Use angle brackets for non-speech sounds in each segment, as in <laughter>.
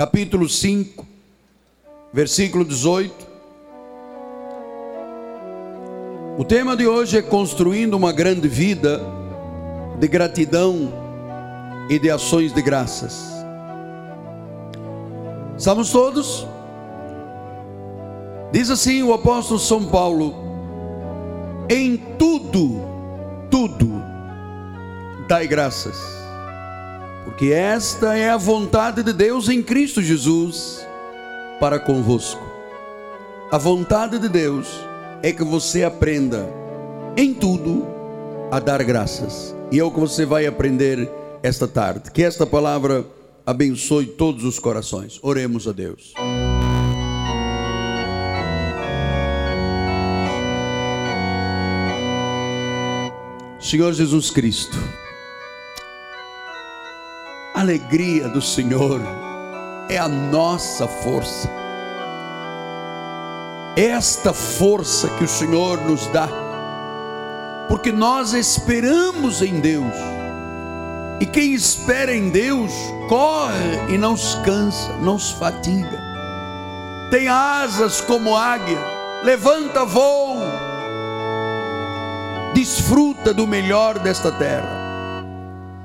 capítulo 5, versículo 18. O tema de hoje é construindo uma grande vida de gratidão e de ações de graças. Estamos todos? Diz assim o apóstolo São Paulo: em tudo, tudo, dai graças, porque esta é a vontade de Deus em Cristo Jesus para convosco. A vontade de Deus é que você aprenda em tudo a dar graças, e é o que você vai aprender esta tarde. Que esta palavra abençoe todos os corações. Oremos a Deus. Senhor Jesus Cristo, a alegria do Senhor é a nossa força. Esta força que o Senhor nos dá, porque nós esperamos em Deus. E quem espera em Deus corre e não se cansa, não se fatiga. Tem asas como águia, levanta voo desfruta do melhor desta terra.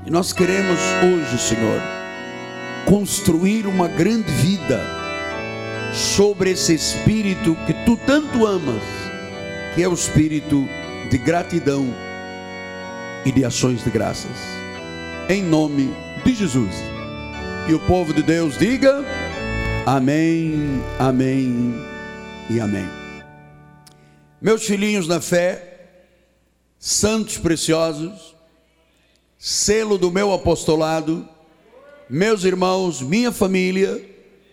E nós queremos hoje, Senhor, construir uma grande vida sobre esse espírito que tu tanto amas, que é o espírito de gratidão e de ações de graças. Em nome de Jesus. E o povo de Deus diga: Amém, Amém e Amém. Meus filhinhos na fé, santos preciosos, selo do meu apostolado, meus irmãos, minha família,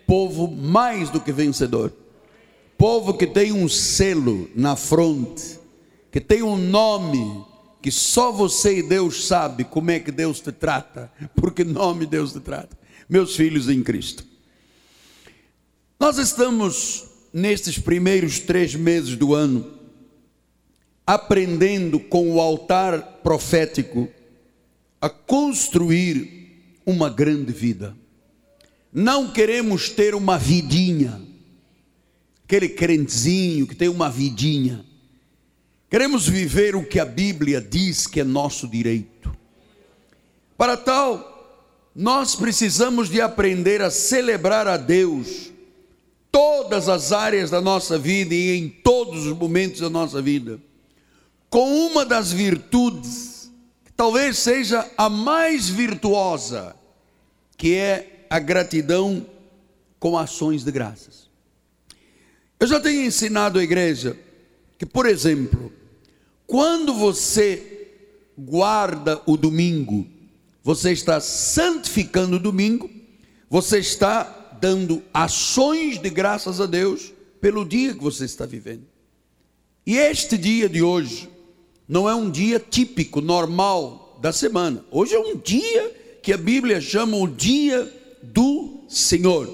povo mais do que vencedor, povo que tem um selo na fronte, que tem um nome que só você e Deus sabe como é que Deus te trata, <laughs> porque nome Deus te trata, meus filhos em Cristo. Nós estamos nestes primeiros três meses do ano aprendendo com o altar profético a construir uma grande vida. Não queremos ter uma vidinha, aquele crentezinho que tem uma vidinha. Queremos viver o que a Bíblia diz que é nosso direito. Para tal, nós precisamos de aprender a celebrar a Deus todas as áreas da nossa vida e em todos os momentos da nossa vida com uma das virtudes, talvez seja a mais virtuosa, que é a gratidão com ações de graças. Eu já tenho ensinado à igreja que, por exemplo, quando você guarda o domingo, você está santificando o domingo, você está dando ações de graças a Deus pelo dia que você está vivendo. E este dia de hoje, não é um dia típico, normal da semana. Hoje é um dia que a Bíblia chama o dia do Senhor.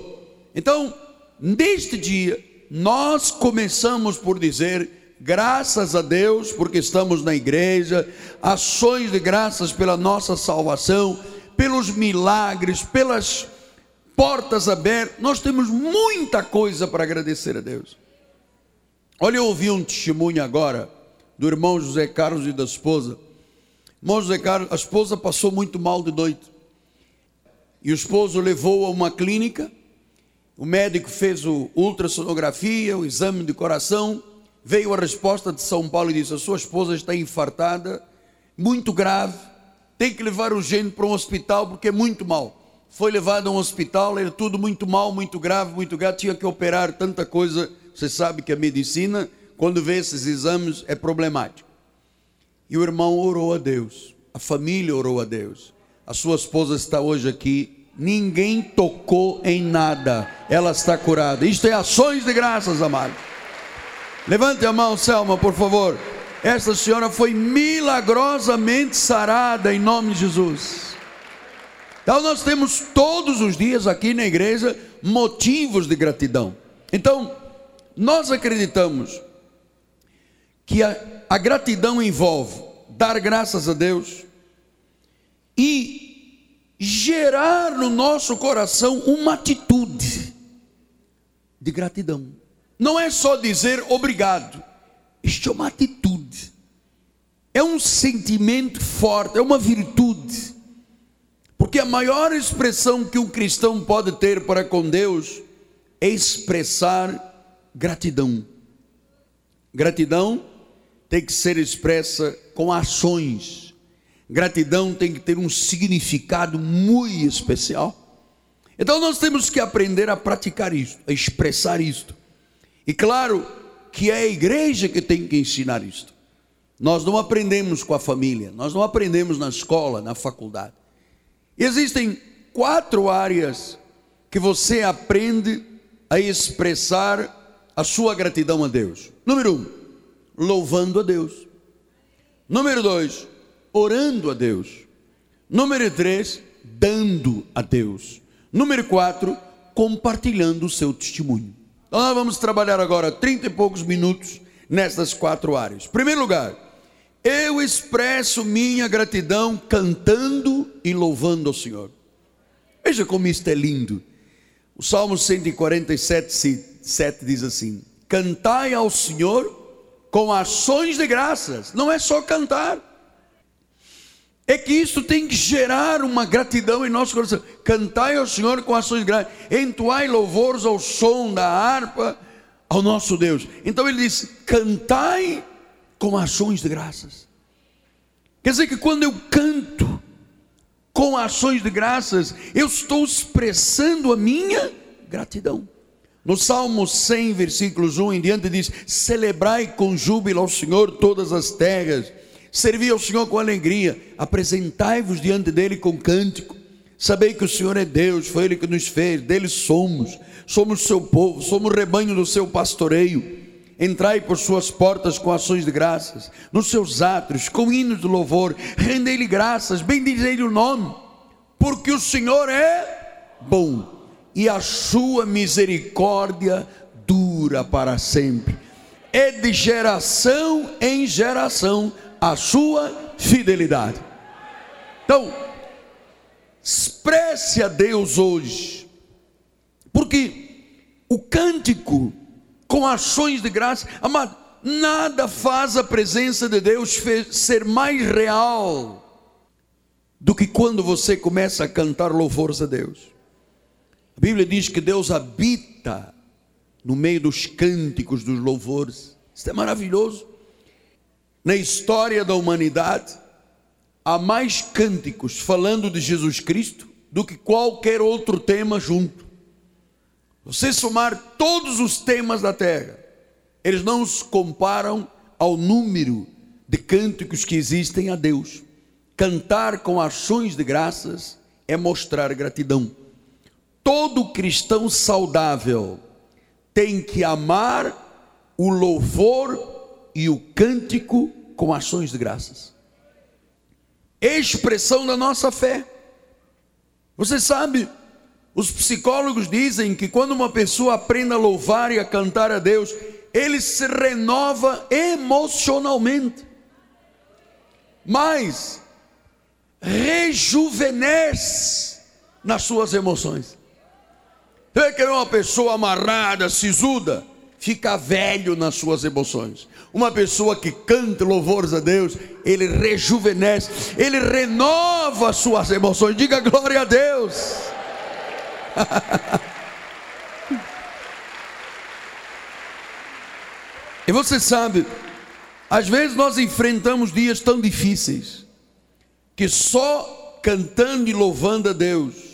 Então, neste dia, nós começamos por dizer graças a Deus porque estamos na igreja, ações de graças pela nossa salvação, pelos milagres, pelas portas abertas. Nós temos muita coisa para agradecer a Deus. Olha, eu ouvi um testemunho agora do irmão José Carlos e da esposa. Irmão José Carlos, a esposa passou muito mal de noite. E o esposo levou a uma clínica. O médico fez o ultrassonografia, o exame de coração. Veio a resposta de São Paulo e disse: A sua esposa está infartada, muito grave. Tem que levar urgente para um hospital porque é muito mal. Foi levado a um hospital, era tudo muito mal, muito grave, muito grave. Tinha que operar tanta coisa. Você sabe que a medicina quando vê esses exames, é problemático. E o irmão orou a Deus, a família orou a Deus. A sua esposa está hoje aqui, ninguém tocou em nada, ela está curada. Isto é ações de graças, amado. Levante a mão, Selma, por favor. Esta senhora foi milagrosamente sarada em nome de Jesus. Então nós temos todos os dias aqui na igreja motivos de gratidão. Então, nós acreditamos que a, a gratidão envolve dar graças a Deus e gerar no nosso coração uma atitude de gratidão. Não é só dizer obrigado, isto é uma atitude, é um sentimento forte, é uma virtude. Porque a maior expressão que um cristão pode ter para com Deus é expressar gratidão. Gratidão tem que ser expressa com ações. Gratidão tem que ter um significado muito especial. Então nós temos que aprender a praticar isso, a expressar isto. E claro que é a igreja que tem que ensinar isto. Nós não aprendemos com a família, nós não aprendemos na escola, na faculdade. Existem quatro áreas que você aprende a expressar a sua gratidão a Deus. Número um, louvando a Deus. Número dois, orando a Deus. Número três, dando a Deus. Número 4, compartilhando o seu testemunho. Então nós vamos trabalhar agora 30 e poucos minutos nessas quatro áreas. Primeiro lugar, eu expresso minha gratidão cantando e louvando ao Senhor. Veja como isto é lindo. O Salmo 147, 7 diz assim: Cantai ao Senhor com ações de graças. Não é só cantar é que isso tem que gerar uma gratidão em nosso coração. Cantai ao Senhor com ações gratas, entoai louvores ao som da harpa ao nosso Deus. Então ele diz: cantai com ações de graças. Quer dizer que quando eu canto com ações de graças, eu estou expressando a minha gratidão. No Salmo 100, versículos 1 em diante, diz: Celebrai com júbilo ao Senhor todas as terras Servi ao Senhor com alegria, apresentai-vos diante dele com cântico. Sabei que o Senhor é Deus, foi Ele que nos fez, dele somos, somos seu povo, somos rebanho do seu pastoreio. Entrai por suas portas com ações de graças, nos seus átrios, com hinos de louvor, rendei-lhe graças, bendizei-lhe o nome, porque o Senhor é bom e a sua misericórdia dura para sempre. É de geração em geração a sua fidelidade. Então, expresse a Deus hoje, porque o cântico com ações de graça, amado, nada faz a presença de Deus ser mais real do que quando você começa a cantar louvores a Deus. A Bíblia diz que Deus habita no meio dos cânticos, dos louvores. Isso é maravilhoso na história da humanidade, há mais cânticos falando de Jesus Cristo do que qualquer outro tema junto. Você somar todos os temas da terra, eles não se comparam ao número de cânticos que existem a Deus. Cantar com ações de graças é mostrar gratidão. Todo cristão saudável tem que amar o louvor e o cântico com ações de graças. Expressão da nossa fé. Você sabe, os psicólogos dizem que quando uma pessoa aprende a louvar e a cantar a Deus, ele se renova emocionalmente, mas rejuvenesce nas suas emoções. Você quer uma pessoa amarrada, sisuda, fica velho nas suas emoções. Uma pessoa que canta louvores a Deus, ele rejuvenesce, ele renova as suas emoções. Diga glória a Deus. <laughs> e você sabe, às vezes nós enfrentamos dias tão difíceis que só cantando e louvando a Deus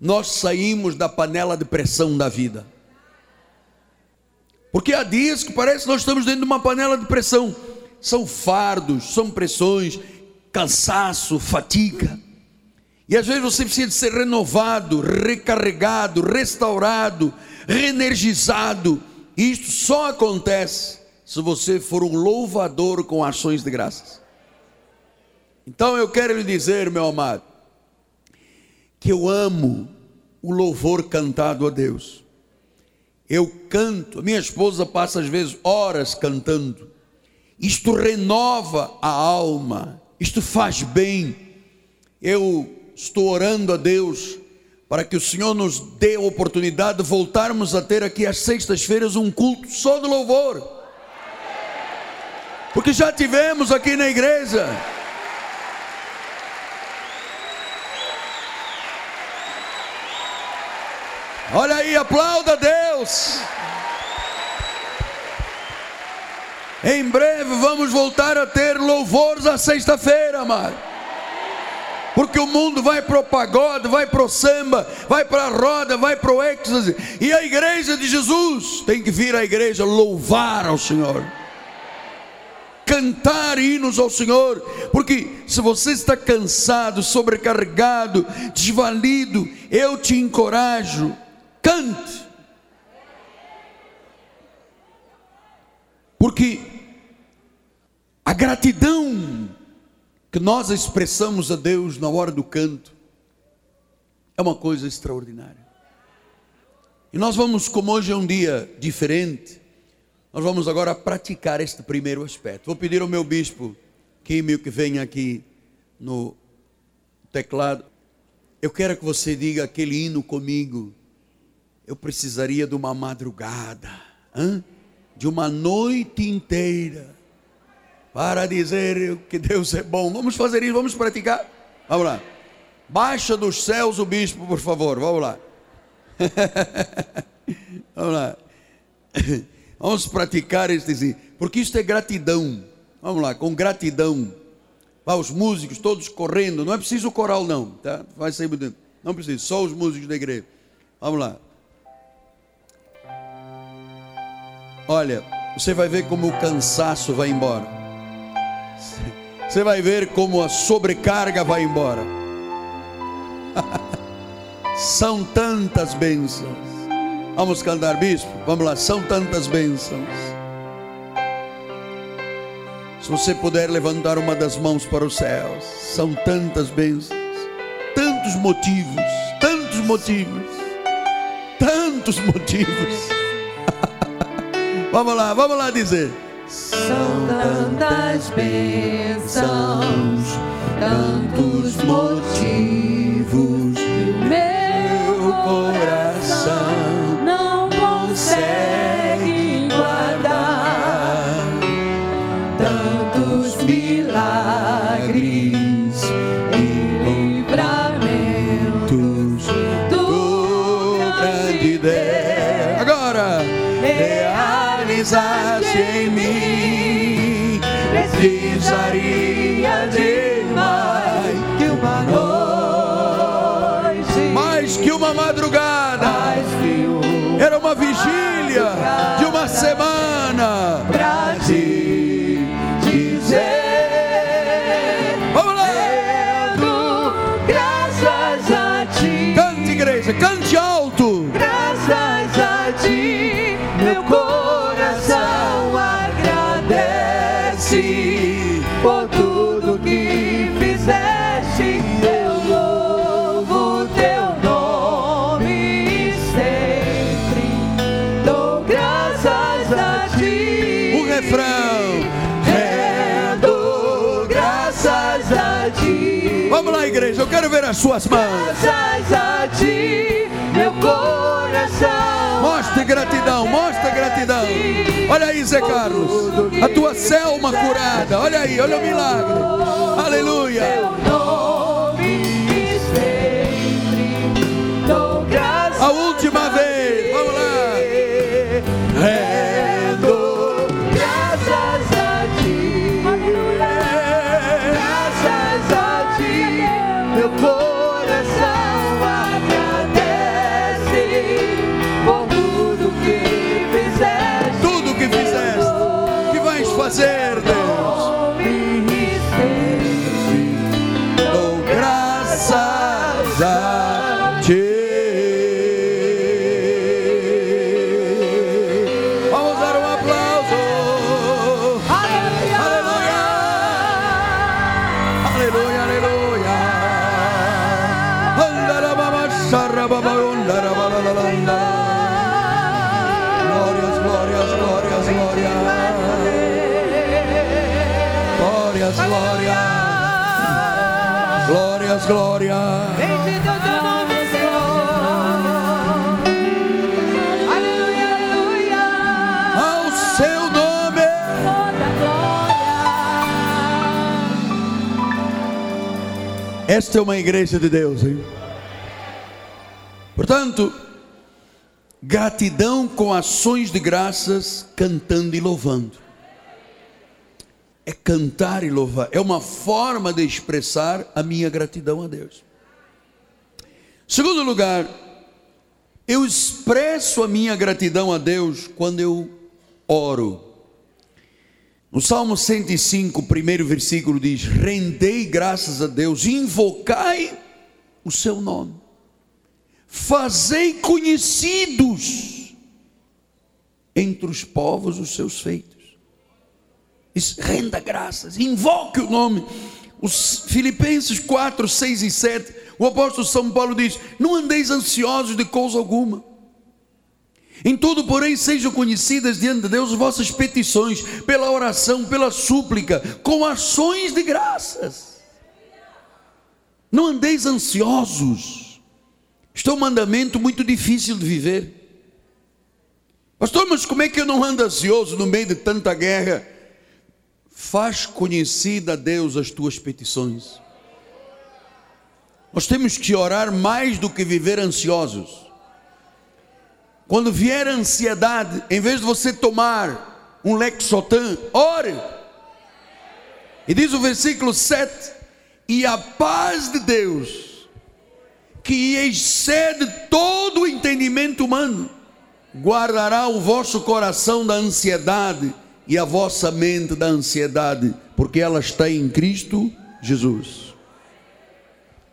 nós saímos da panela de pressão da vida. Porque há dias que parece que nós estamos dentro de uma panela de pressão. São fardos, são pressões, cansaço, fatiga. E às vezes você precisa ser renovado, recarregado, restaurado, reenergizado. E isto só acontece se você for um louvador com ações de graças. Então eu quero lhe dizer, meu amado, que eu amo o louvor cantado a Deus. Eu canto, minha esposa passa às vezes horas cantando. Isto renova a alma, isto faz bem. Eu estou orando a Deus para que o Senhor nos dê a oportunidade de voltarmos a ter aqui às sextas-feiras um culto só de louvor. Porque já tivemos aqui na igreja. Olha aí, aplauda Deus. Em breve vamos voltar a ter louvores à sexta-feira, amado porque o mundo vai para o pagode, vai para o samba, vai para a roda, vai para o êxtase, e a igreja de Jesus tem que vir à igreja louvar ao Senhor. Cantar hinos ao Senhor, porque se você está cansado, sobrecarregado, desvalido, eu te encorajo, porque a gratidão que nós expressamos a Deus na hora do canto é uma coisa extraordinária. E nós vamos, como hoje é um dia diferente, nós vamos agora praticar este primeiro aspecto. Vou pedir ao meu bispo Químio que venha aqui no teclado. Eu quero que você diga aquele hino comigo. Eu precisaria de uma madrugada, hein? de uma noite inteira para dizer que Deus é bom. Vamos fazer isso, vamos praticar? Vamos lá. Baixa dos céus o bispo, por favor. Vamos lá. <laughs> vamos lá. <laughs> Vamos praticar este, porque isto é gratidão. Vamos lá, com gratidão. Vá os músicos todos correndo. Não é preciso o coral, não, tá? Vai sair Não precisa, só os músicos da igreja. Vamos lá. Olha, você vai ver como o cansaço vai embora. Você vai ver como a sobrecarga vai embora. <laughs> São tantas bênçãos. Vamos cantar, bispo? Vamos lá, são tantas bênçãos. Se você puder levantar uma das mãos para os céus, são tantas bênçãos, tantos motivos, tantos motivos, tantos motivos. Vamos lá, vamos lá dizer. São tantas bênçãos, tantos motivos, ti, meu coração agradece por tudo que fizeste. Eu louvo teu nome sempre. Dou graças a ti. O refrão. As suas mãos. Graças a ti, meu coração. Mostre gratidão, mostre gratidão. Olha aí, Zé Carlos, a tua selma curada. Olha aí, olha o milagre. Aleluia. A última vez, Glórias, glórias, glórias, glórias. Glórias, glórias. Glórias, glórias. Bendito teu nome, Senhor. Aleluia, aleluia. Ao seu nome. Toda glória. Esta é uma igreja de Deus, hein? Portanto, gratidão com ações de graças, cantando e louvando. É cantar e louvar, é uma forma de expressar a minha gratidão a Deus. Segundo lugar, eu expresso a minha gratidão a Deus quando eu oro. No Salmo 105, primeiro versículo diz: Rendei graças a Deus, invocai o seu nome, fazei conhecidos entre os povos os seus feitos. Diz, renda graças, invoque o nome. Os Filipenses 4, 6 e 7, o apóstolo São Paulo diz: Não andeis ansiosos de coisa alguma. Em tudo, porém, sejam conhecidas diante de Deus vossas petições, pela oração, pela súplica, com ações de graças. Não andeis ansiosos. Isto é um mandamento muito difícil de viver. Pastor, mas como é que eu não ando ansioso no meio de tanta guerra? Faz conhecida a Deus as tuas petições. Nós temos que orar mais do que viver ansiosos. Quando vier a ansiedade, em vez de você tomar um Lexotan, ore. E diz o versículo 7: E a paz de Deus, que excede todo o entendimento humano, guardará o vosso coração da ansiedade e a vossa mente da ansiedade, porque ela está em Cristo Jesus.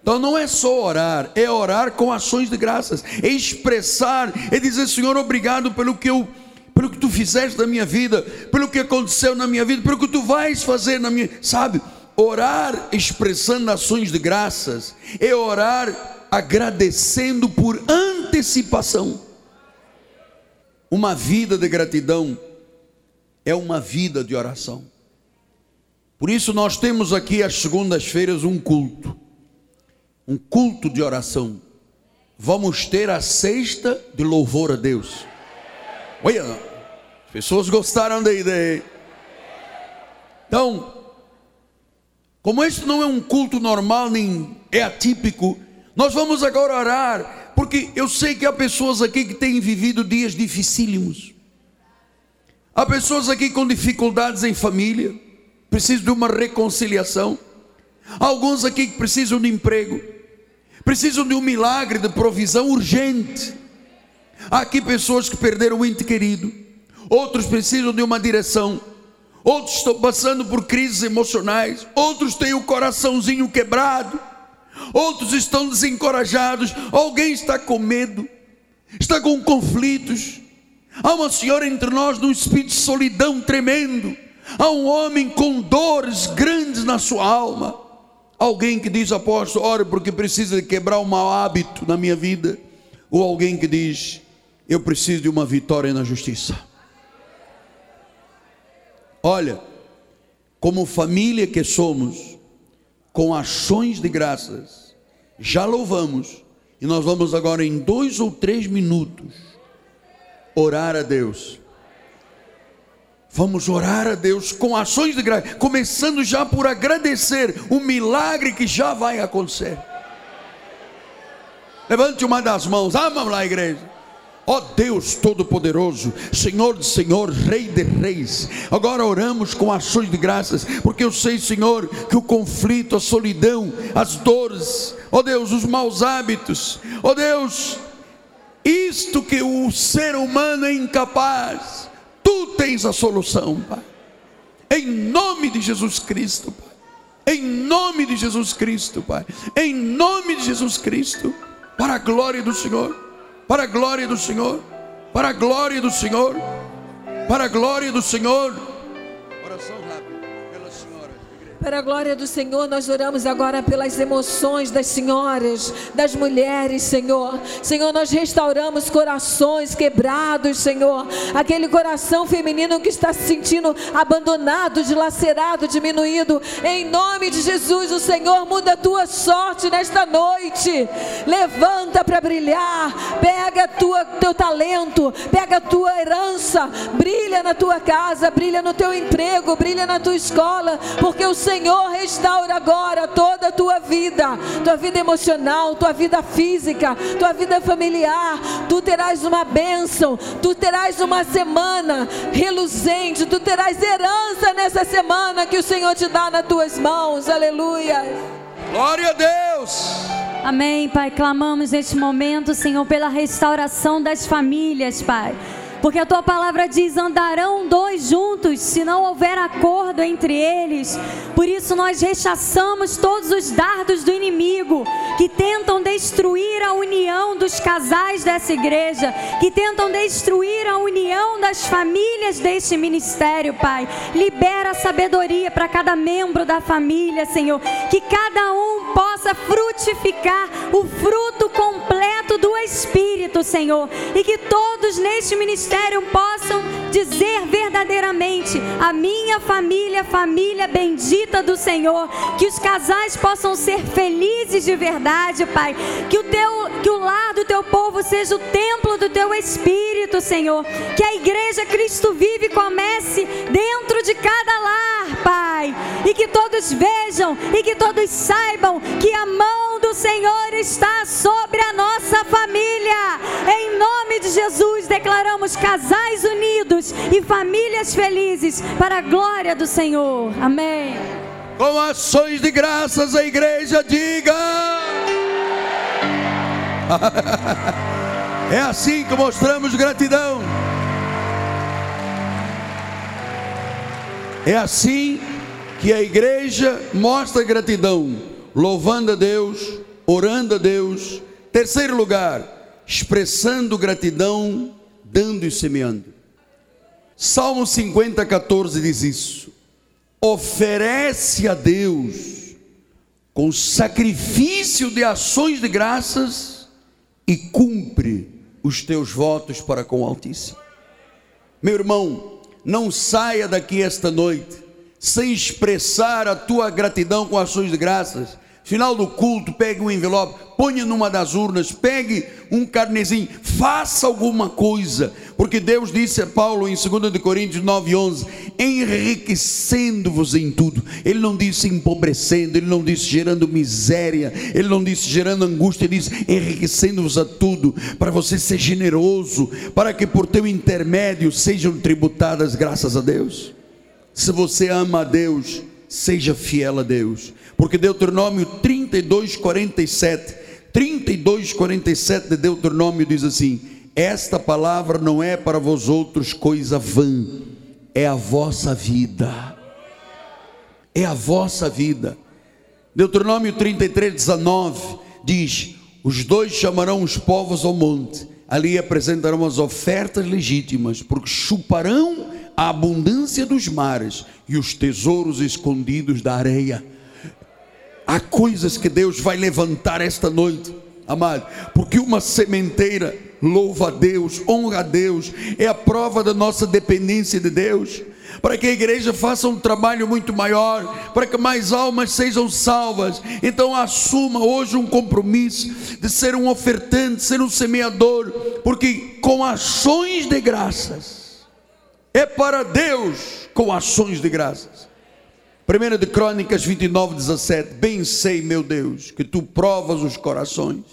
Então não é só orar, é orar com ações de graças, é expressar, é dizer, Senhor, obrigado pelo que eu pelo que tu fizeste na minha vida, pelo que aconteceu na minha vida, pelo que tu vais fazer na minha, sabe? Orar expressando ações de graças é orar agradecendo por antecipação. Uma vida de gratidão é uma vida de oração. Por isso nós temos aqui às segundas-feiras um culto um culto de oração. Vamos ter a sexta de louvor a Deus. Olha, as pessoas gostaram da ideia. Então, como este não é um culto normal, nem é atípico, nós vamos agora orar, porque eu sei que há pessoas aqui que têm vivido dias dificílimos. Há pessoas aqui com dificuldades em família, precisam de uma reconciliação. Há alguns aqui que precisam de emprego, precisam de um milagre de provisão urgente. Há aqui pessoas que perderam um ente querido, outros precisam de uma direção, outros estão passando por crises emocionais, outros têm o coraçãozinho quebrado, outros estão desencorajados, alguém está com medo, está com conflitos. Há uma senhora entre nós num espírito de solidão tremendo, há um homem com dores grandes na sua alma. Alguém que diz, apóstolo, ore porque precisa de quebrar um mau hábito na minha vida. Ou alguém que diz, eu preciso de uma vitória na justiça. Olha, como família que somos, com ações de graças, já louvamos, e nós vamos agora em dois ou três minutos orar a Deus. Vamos orar a Deus com ações de graça, começando já por agradecer o milagre que já vai acontecer. Levante uma das mãos, ah, vamos lá, igreja. Ó Deus Todo-Poderoso, Senhor de Senhores, Rei de Reis, agora oramos com ações de graças, porque eu sei, Senhor, que o conflito, a solidão, as dores, ó Deus, os maus hábitos, ó Deus, isto que o ser humano é incapaz, tu tens a solução, Pai. Em nome de Jesus Cristo, Pai. Em nome de Jesus Cristo, Pai. Em nome de Jesus Cristo, para a glória do Senhor para a glória do Senhor, para a glória do Senhor, para a glória do Senhor. Oração Para a glória do Senhor, nós oramos agora pelas emoções das senhoras, das mulheres, Senhor. Senhor, nós restauramos corações quebrados, Senhor. Aquele coração feminino que está se sentindo abandonado, dilacerado, diminuído. Em nome de Jesus, o Senhor muda a tua sorte nesta noite. Levanta para brilhar. Pega tua, teu talento, pega a tua herança. Brilha na tua casa, brilha no teu emprego, brilha na tua escola, porque o Senhor restaura agora toda a tua vida, tua vida emocional, tua vida física, tua vida familiar. Tu terás uma bênção, tu terás uma semana reluzente, tu terás herança nessa semana que o Senhor te dá nas tuas mãos. Aleluia. Glória a Deus. Amém, Pai. Clamamos neste momento, Senhor, pela restauração das famílias, Pai. Porque a tua palavra diz: andarão dois juntos, se não houver acordo entre eles. Por isso nós rechaçamos todos os dardos do inimigo que tentam destruir a união dos casais dessa igreja, que tentam destruir a união das famílias deste ministério, Pai. Libera sabedoria para cada membro da família, Senhor. Que cada um possa frutificar o fruto completo do Espírito, Senhor. E que todos neste ministério possam dizer verdadeiramente: a minha família, família bendita do Senhor. Que os casais possam ser felizes de verdade, Pai. Que o teu, que o lar do teu povo seja o templo do teu Espírito, Senhor. Que a igreja Cristo vive comece dentro de cada lar, Pai. E que todos vejam e que todos saibam que a mão do Senhor está sobre a nossa família. Nome de Jesus, declaramos casais unidos e famílias felizes para a glória do Senhor. Amém. Com ações de graças, a igreja diga. <laughs> É assim que mostramos gratidão. É assim que a igreja mostra gratidão, louvando a Deus, orando a Deus. Terceiro lugar, expressando gratidão, dando e semeando. Salmo 50, 14 diz isso. Oferece a Deus com sacrifício de ações de graças e cumpre os teus votos para com o Altíssimo. Meu irmão, não saia daqui esta noite sem expressar a tua gratidão com ações de graças. Final do culto, pegue um envelope, ponha numa das urnas, pegue um carnezinho, faça alguma coisa, porque Deus disse a Paulo em 2 de Coríntios 9:11, enriquecendo-vos em tudo. Ele não disse empobrecendo, ele não disse gerando miséria, ele não disse gerando angústia, ele disse enriquecendo-vos a tudo, para você ser generoso, para que por teu intermédio sejam tributadas graças a Deus. Se você ama a Deus, seja fiel a Deus. Porque Deuteronômio 32, 47, 32, 47 de Deuteronômio diz assim: Esta palavra não é para vós outros coisa vã, é a vossa vida. É a vossa vida. Deuteronômio 33, 19 diz: Os dois chamarão os povos ao monte, ali apresentarão as ofertas legítimas, porque chuparão a abundância dos mares e os tesouros escondidos da areia. Há coisas que Deus vai levantar esta noite, amado, porque uma sementeira louva a Deus, honra a Deus, é a prova da nossa dependência de Deus. Para que a igreja faça um trabalho muito maior, para que mais almas sejam salvas. Então assuma hoje um compromisso de ser um ofertante, ser um semeador, porque com ações de graças, é para Deus com ações de graças. 1 de Crônicas 29, 17. Bem sei, meu Deus, que tu provas os corações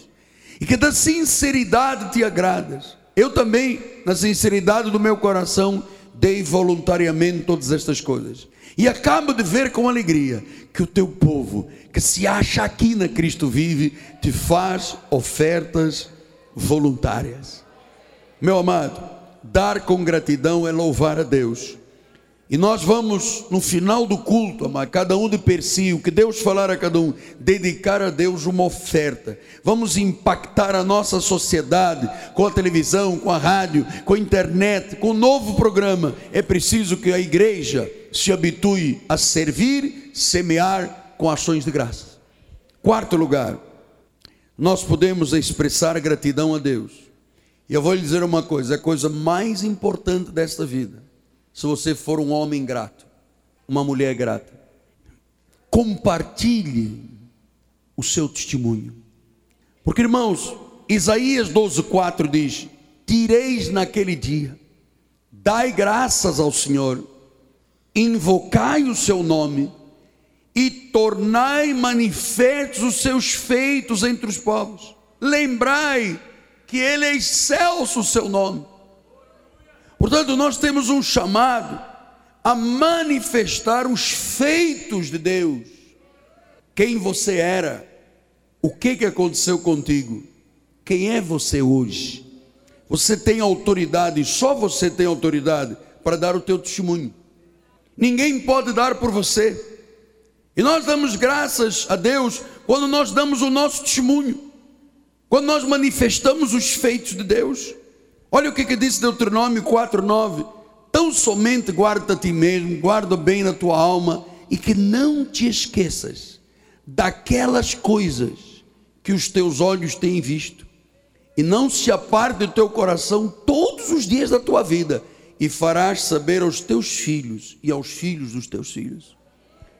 e que da sinceridade te agradas. Eu também, na sinceridade do meu coração, dei voluntariamente todas estas coisas. E acabo de ver com alegria que o teu povo, que se acha aqui na Cristo Vive, te faz ofertas voluntárias. Meu amado, dar com gratidão é louvar a Deus. E nós vamos, no final do culto, amar, cada um de per si, o que Deus falar a cada um, dedicar a Deus uma oferta. Vamos impactar a nossa sociedade com a televisão, com a rádio, com a internet, com um novo programa. É preciso que a igreja se habitue a servir, semear com ações de graça. Quarto lugar, nós podemos expressar gratidão a Deus. E eu vou lhe dizer uma coisa: a coisa mais importante desta vida. Se você for um homem grato, uma mulher grata, compartilhe o seu testemunho. Porque, irmãos, Isaías 12,4 diz: Tireis naquele dia, dai graças ao Senhor, invocai o seu nome e tornai manifestos os seus feitos entre os povos. Lembrai que Ele é excelso o seu nome. Portanto, nós temos um chamado a manifestar os feitos de Deus. Quem você era, o que, que aconteceu contigo, quem é você hoje. Você tem autoridade, só você tem autoridade para dar o teu testemunho. Ninguém pode dar por você. E nós damos graças a Deus quando nós damos o nosso testemunho, quando nós manifestamos os feitos de Deus. Olha o que, que diz Deuteronômio 4,9: Tão somente guarda a ti mesmo, guarda bem na tua alma, e que não te esqueças daquelas coisas que os teus olhos têm visto, e não se aparte do teu coração todos os dias da tua vida, e farás saber aos teus filhos e aos filhos dos teus filhos.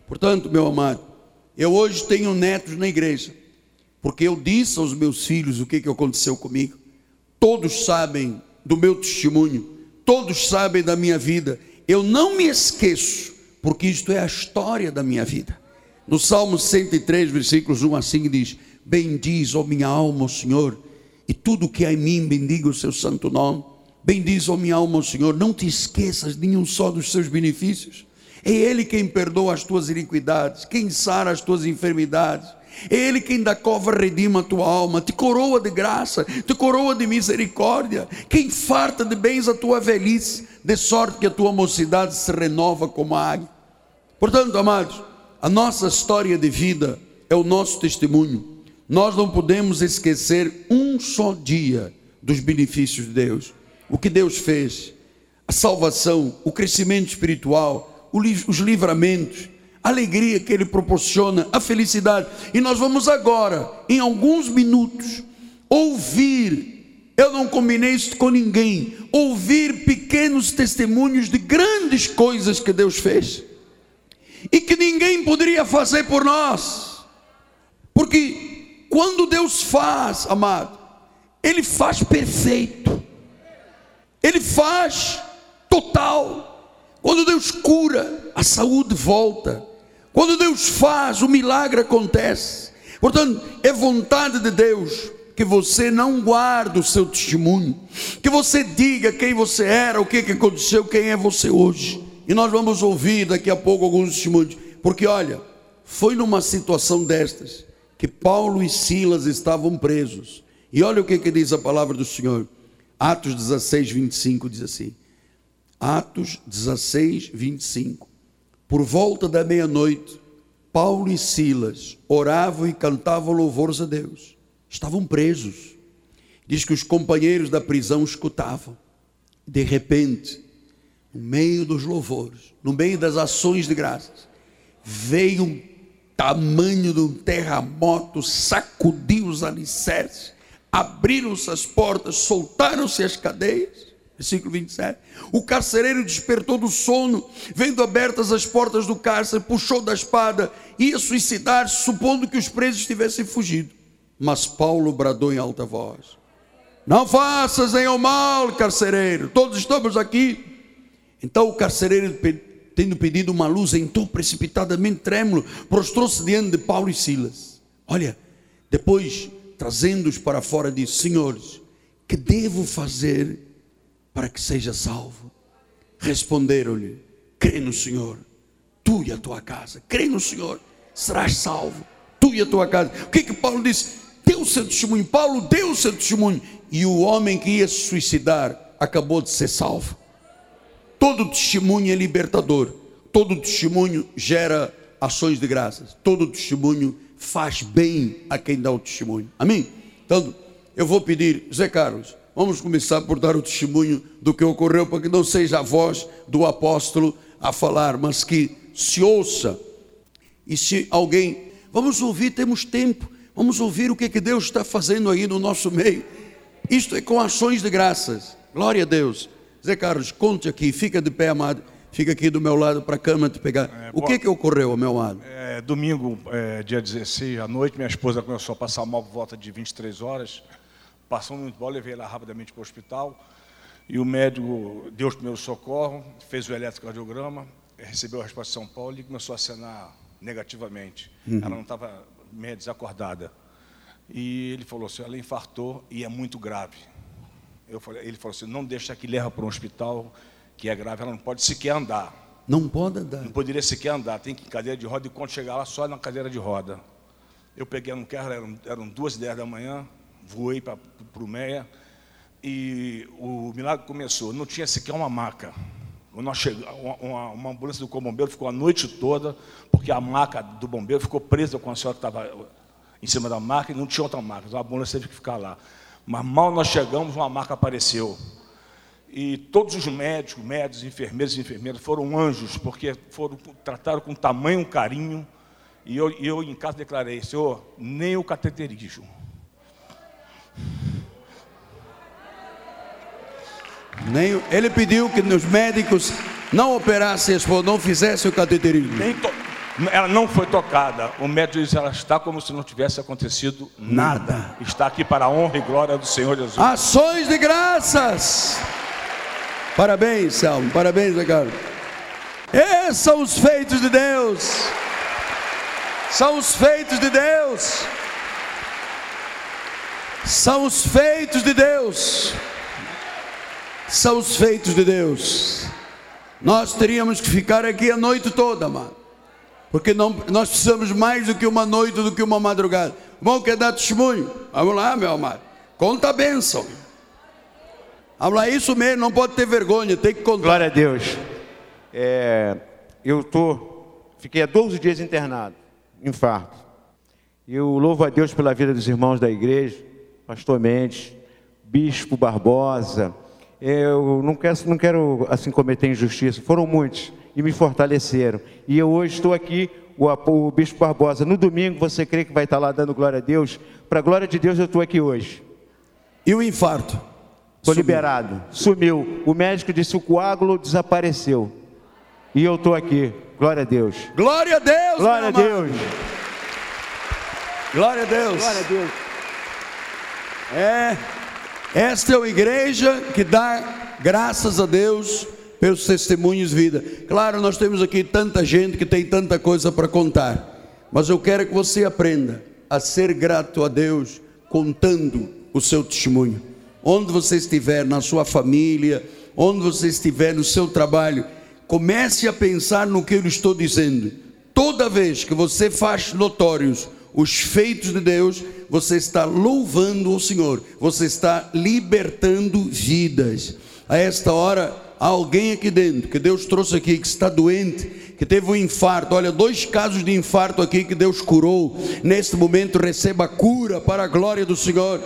Portanto, meu amado, eu hoje tenho netos na igreja, porque eu disse aos meus filhos o que, que aconteceu comigo. Todos sabem do meu testemunho, todos sabem da minha vida. Eu não me esqueço, porque isto é a história da minha vida. No Salmo 103, versículos 1 a 5 diz: Bendiz, ó minha alma, o Senhor, e tudo que há em mim, bendiga o seu santo nome. Bendiz, ó minha alma, o Senhor, não te esqueças de nenhum só dos seus benefícios é Ele quem perdoa as tuas iniquidades, quem sara as tuas enfermidades. Ele quem da cova redima a tua alma, te coroa de graça, te coroa de misericórdia, quem farta de bens a tua velhice, de sorte que a tua mocidade se renova como a águia. Portanto, amados, a nossa história de vida é o nosso testemunho. Nós não podemos esquecer um só dia dos benefícios de Deus. O que Deus fez, a salvação, o crescimento espiritual, os livramentos, a alegria que Ele proporciona, a felicidade. E nós vamos agora, em alguns minutos, ouvir. Eu não combinei isso com ninguém. Ouvir pequenos testemunhos de grandes coisas que Deus fez e que ninguém poderia fazer por nós, porque quando Deus faz, amado, Ele faz perfeito, Ele faz total. Quando Deus cura, a saúde volta. Quando Deus faz, o milagre acontece. Portanto, é vontade de Deus que você não guarde o seu testemunho, que você diga quem você era, o que, que aconteceu, quem é você hoje. E nós vamos ouvir daqui a pouco alguns testemunhos, porque olha, foi numa situação destas que Paulo e Silas estavam presos. E olha o que, que diz a palavra do Senhor. Atos 16, 25 diz assim: Atos 16, 25. Por volta da meia-noite, Paulo e Silas oravam e cantavam louvores a Deus. Estavam presos. Diz que os companheiros da prisão escutavam. De repente, no meio dos louvores, no meio das ações de graças, veio um tamanho de um terremoto, sacudiu os alicerces, abriram-se as portas, soltaram-se as cadeias versículo 27. O carcereiro despertou do sono, vendo abertas as portas do cárcere, puxou da espada, ia suicidar-se, supondo que os presos tivessem fugido. Mas Paulo bradou em alta voz: Não faças nenhum mal, carcereiro, todos estamos aqui. Então o carcereiro, tendo pedido uma luz, entrou precipitadamente trêmulo, prostrou-se diante de Paulo e Silas. Olha, depois, trazendo-os para fora, disse: Senhores, que devo fazer para que seja salvo. Responderam-lhe: crê no Senhor, tu e a tua casa. Crê no Senhor, serás salvo, tu e a tua casa. O que que Paulo disse? Deu seu testemunho. Paulo deu seu testemunho. E o homem que ia se suicidar acabou de ser salvo. Todo testemunho é libertador. Todo testemunho gera ações de graças. Todo testemunho faz bem a quem dá o testemunho. Amém? Então, eu vou pedir, Zé Carlos, Vamos começar por dar o testemunho do que ocorreu, para que não seja a voz do apóstolo a falar, mas que se ouça E se alguém, vamos ouvir, temos tempo, vamos ouvir o que, que Deus está fazendo aí no nosso meio. Isto é com ações de graças. Glória a Deus. Zé Carlos, conte aqui, fica de pé, amado. Fica aqui do meu lado para a cama te pegar. É, o que que ocorreu, meu amado? É, domingo, é, dia 16 à noite, minha esposa começou a passar mal por volta de 23 horas. Passou muito mal, levei ela rapidamente para o hospital. E o médico deu os primeiros socorros, fez o eletrocardiograma, recebeu a resposta de São Paulo e começou a acenar negativamente. Uhum. Ela não estava meio desacordada. E ele falou assim: ela infartou e é muito grave. Eu falei, ele falou assim: não deixa que leva para um hospital que é grave, ela não pode sequer andar. Não pode andar. Não poderia sequer andar, tem que ir em cadeira de roda e quando chegar lá, só na cadeira de roda. Eu peguei no carro, eram, eram duas e dez da manhã, voei para o Meia e o milagre começou. Não tinha sequer uma maca. Nós chegamos, uma, uma, ambulância do bombeiro ficou a noite toda, porque a maca do bombeiro ficou presa com a senhora que estava em cima da maca e não tinha outra maca. Então a ambulância teve que ficar lá. Mas mal nós chegamos, uma maca apareceu. E todos os médicos, médicos, enfermeiros e enfermeiras foram anjos, porque foram trataram com tamanho carinho. E eu, eu em casa declarei, Senhor, nem o cateterismo. Nem, ele pediu que os médicos não operassem, não fizessem o cateterismo. ela não foi tocada. O médico disse, ela está como se não tivesse acontecido nada. nada. Está aqui para a honra e glória do Senhor Jesus. Ações de graças. Parabéns, Salmo. Parabéns, Ricardo. Esses são os feitos de Deus. São os feitos de Deus. São os feitos de Deus. São os feitos de Deus. Nós teríamos que ficar aqui a noite toda, amado. Porque não, nós precisamos mais do que uma noite, do que uma madrugada. Bom, quer dar testemunho? Vamos lá, meu amado. Conta a bênção. Habla isso mesmo, não pode ter vergonha, tem que contar. Glória a Deus. É, eu tô, fiquei há 12 dias internado, infarto. Eu louvo a Deus pela vida dos irmãos da igreja, pastor Mendes, bispo Barbosa. Eu não quero, não quero assim cometer injustiça, foram muitos e me fortaleceram. E eu hoje estou aqui, o, o bispo Barbosa, no domingo você crê que vai estar lá dando glória a Deus? Para a glória de Deus eu estou aqui hoje. E o infarto? Estou liberado. Sumiu. O médico disse o coágulo desapareceu. E eu estou aqui. Glória a Deus. Glória a Deus. Glória a Deus. Glória a Deus. Glória a Deus. É. Esta é uma igreja que dá graças a Deus pelos testemunhos de vida. Claro, nós temos aqui tanta gente que tem tanta coisa para contar. Mas eu quero que você aprenda a ser grato a Deus contando o seu testemunho onde você estiver, na sua família, onde você estiver no seu trabalho, comece a pensar no que eu estou dizendo. Toda vez que você faz notórios os feitos de Deus, você está louvando o Senhor, você está libertando vidas. A esta hora, há alguém aqui dentro que Deus trouxe aqui que está doente, que teve um infarto. Olha, dois casos de infarto aqui que Deus curou. Neste momento, receba cura para a glória do Senhor.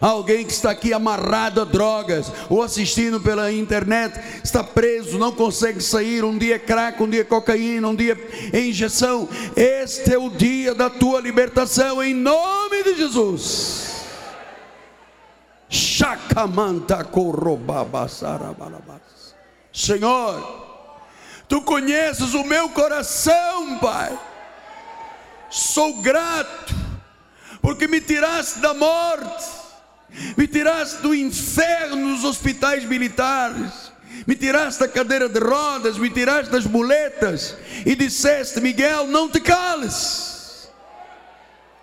Alguém que está aqui amarrado a drogas ou assistindo pela internet, está preso, não consegue sair. Um dia é crack, um dia é cocaína, um dia é injeção. Este é o dia da tua libertação, em nome de Jesus. Senhor, tu conheces o meu coração, Pai. Sou grato, porque me tiraste da morte me tiraste do inferno nos hospitais militares, me tiraste da cadeira de rodas, me tiraste das muletas e disseste: Miguel, não te cales,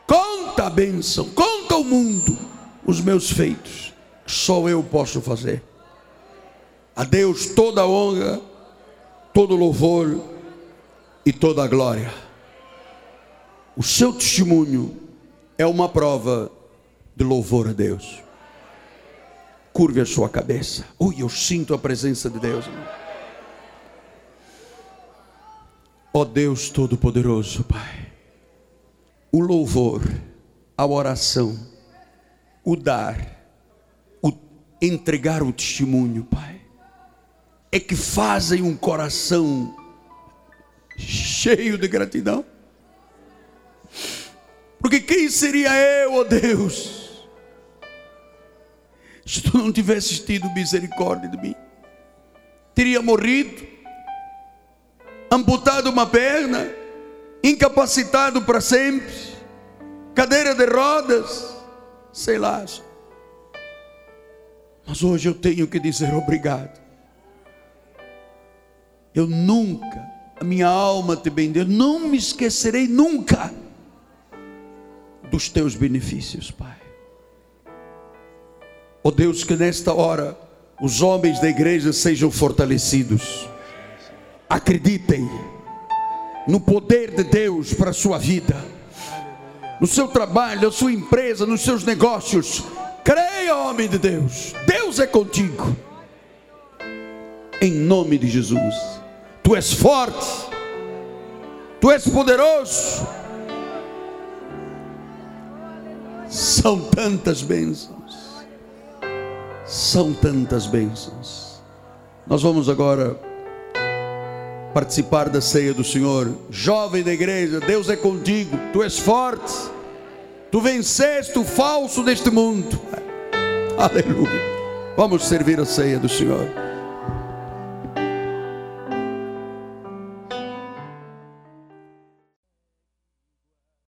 conta a bênção, conta ao mundo os meus feitos, só eu posso fazer. A Deus toda a honra, todo louvor e toda a glória. O seu testemunho é uma prova de louvor a Deus. Curve a sua cabeça. Ui, eu sinto a presença de Deus. Ó oh Deus Todo-Poderoso, Pai. O louvor, a oração, o dar, o entregar o testemunho, Pai, é que fazem um coração cheio de gratidão. Porque quem seria eu, ó oh Deus, se tu não tivesses tido misericórdia de mim? Teria morrido, amputado uma perna, incapacitado para sempre, cadeira de rodas, sei lá. Mas hoje eu tenho que dizer obrigado. Eu nunca, a minha alma te bendeu, não me esquecerei nunca dos teus benefícios, Pai. Ó oh Deus, que nesta hora os homens da igreja sejam fortalecidos. Acreditem no poder de Deus para a sua vida, no seu trabalho, na sua empresa, nos seus negócios. Creia, homem de Deus, Deus é contigo. Em nome de Jesus, tu és forte, tu és poderoso. São tantas bênçãos, são tantas bênçãos. Nós vamos agora participar da ceia do Senhor. Jovem da igreja, Deus é contigo, tu és forte, tu venceste o falso deste mundo. <laughs> Aleluia. Vamos servir a ceia do Senhor.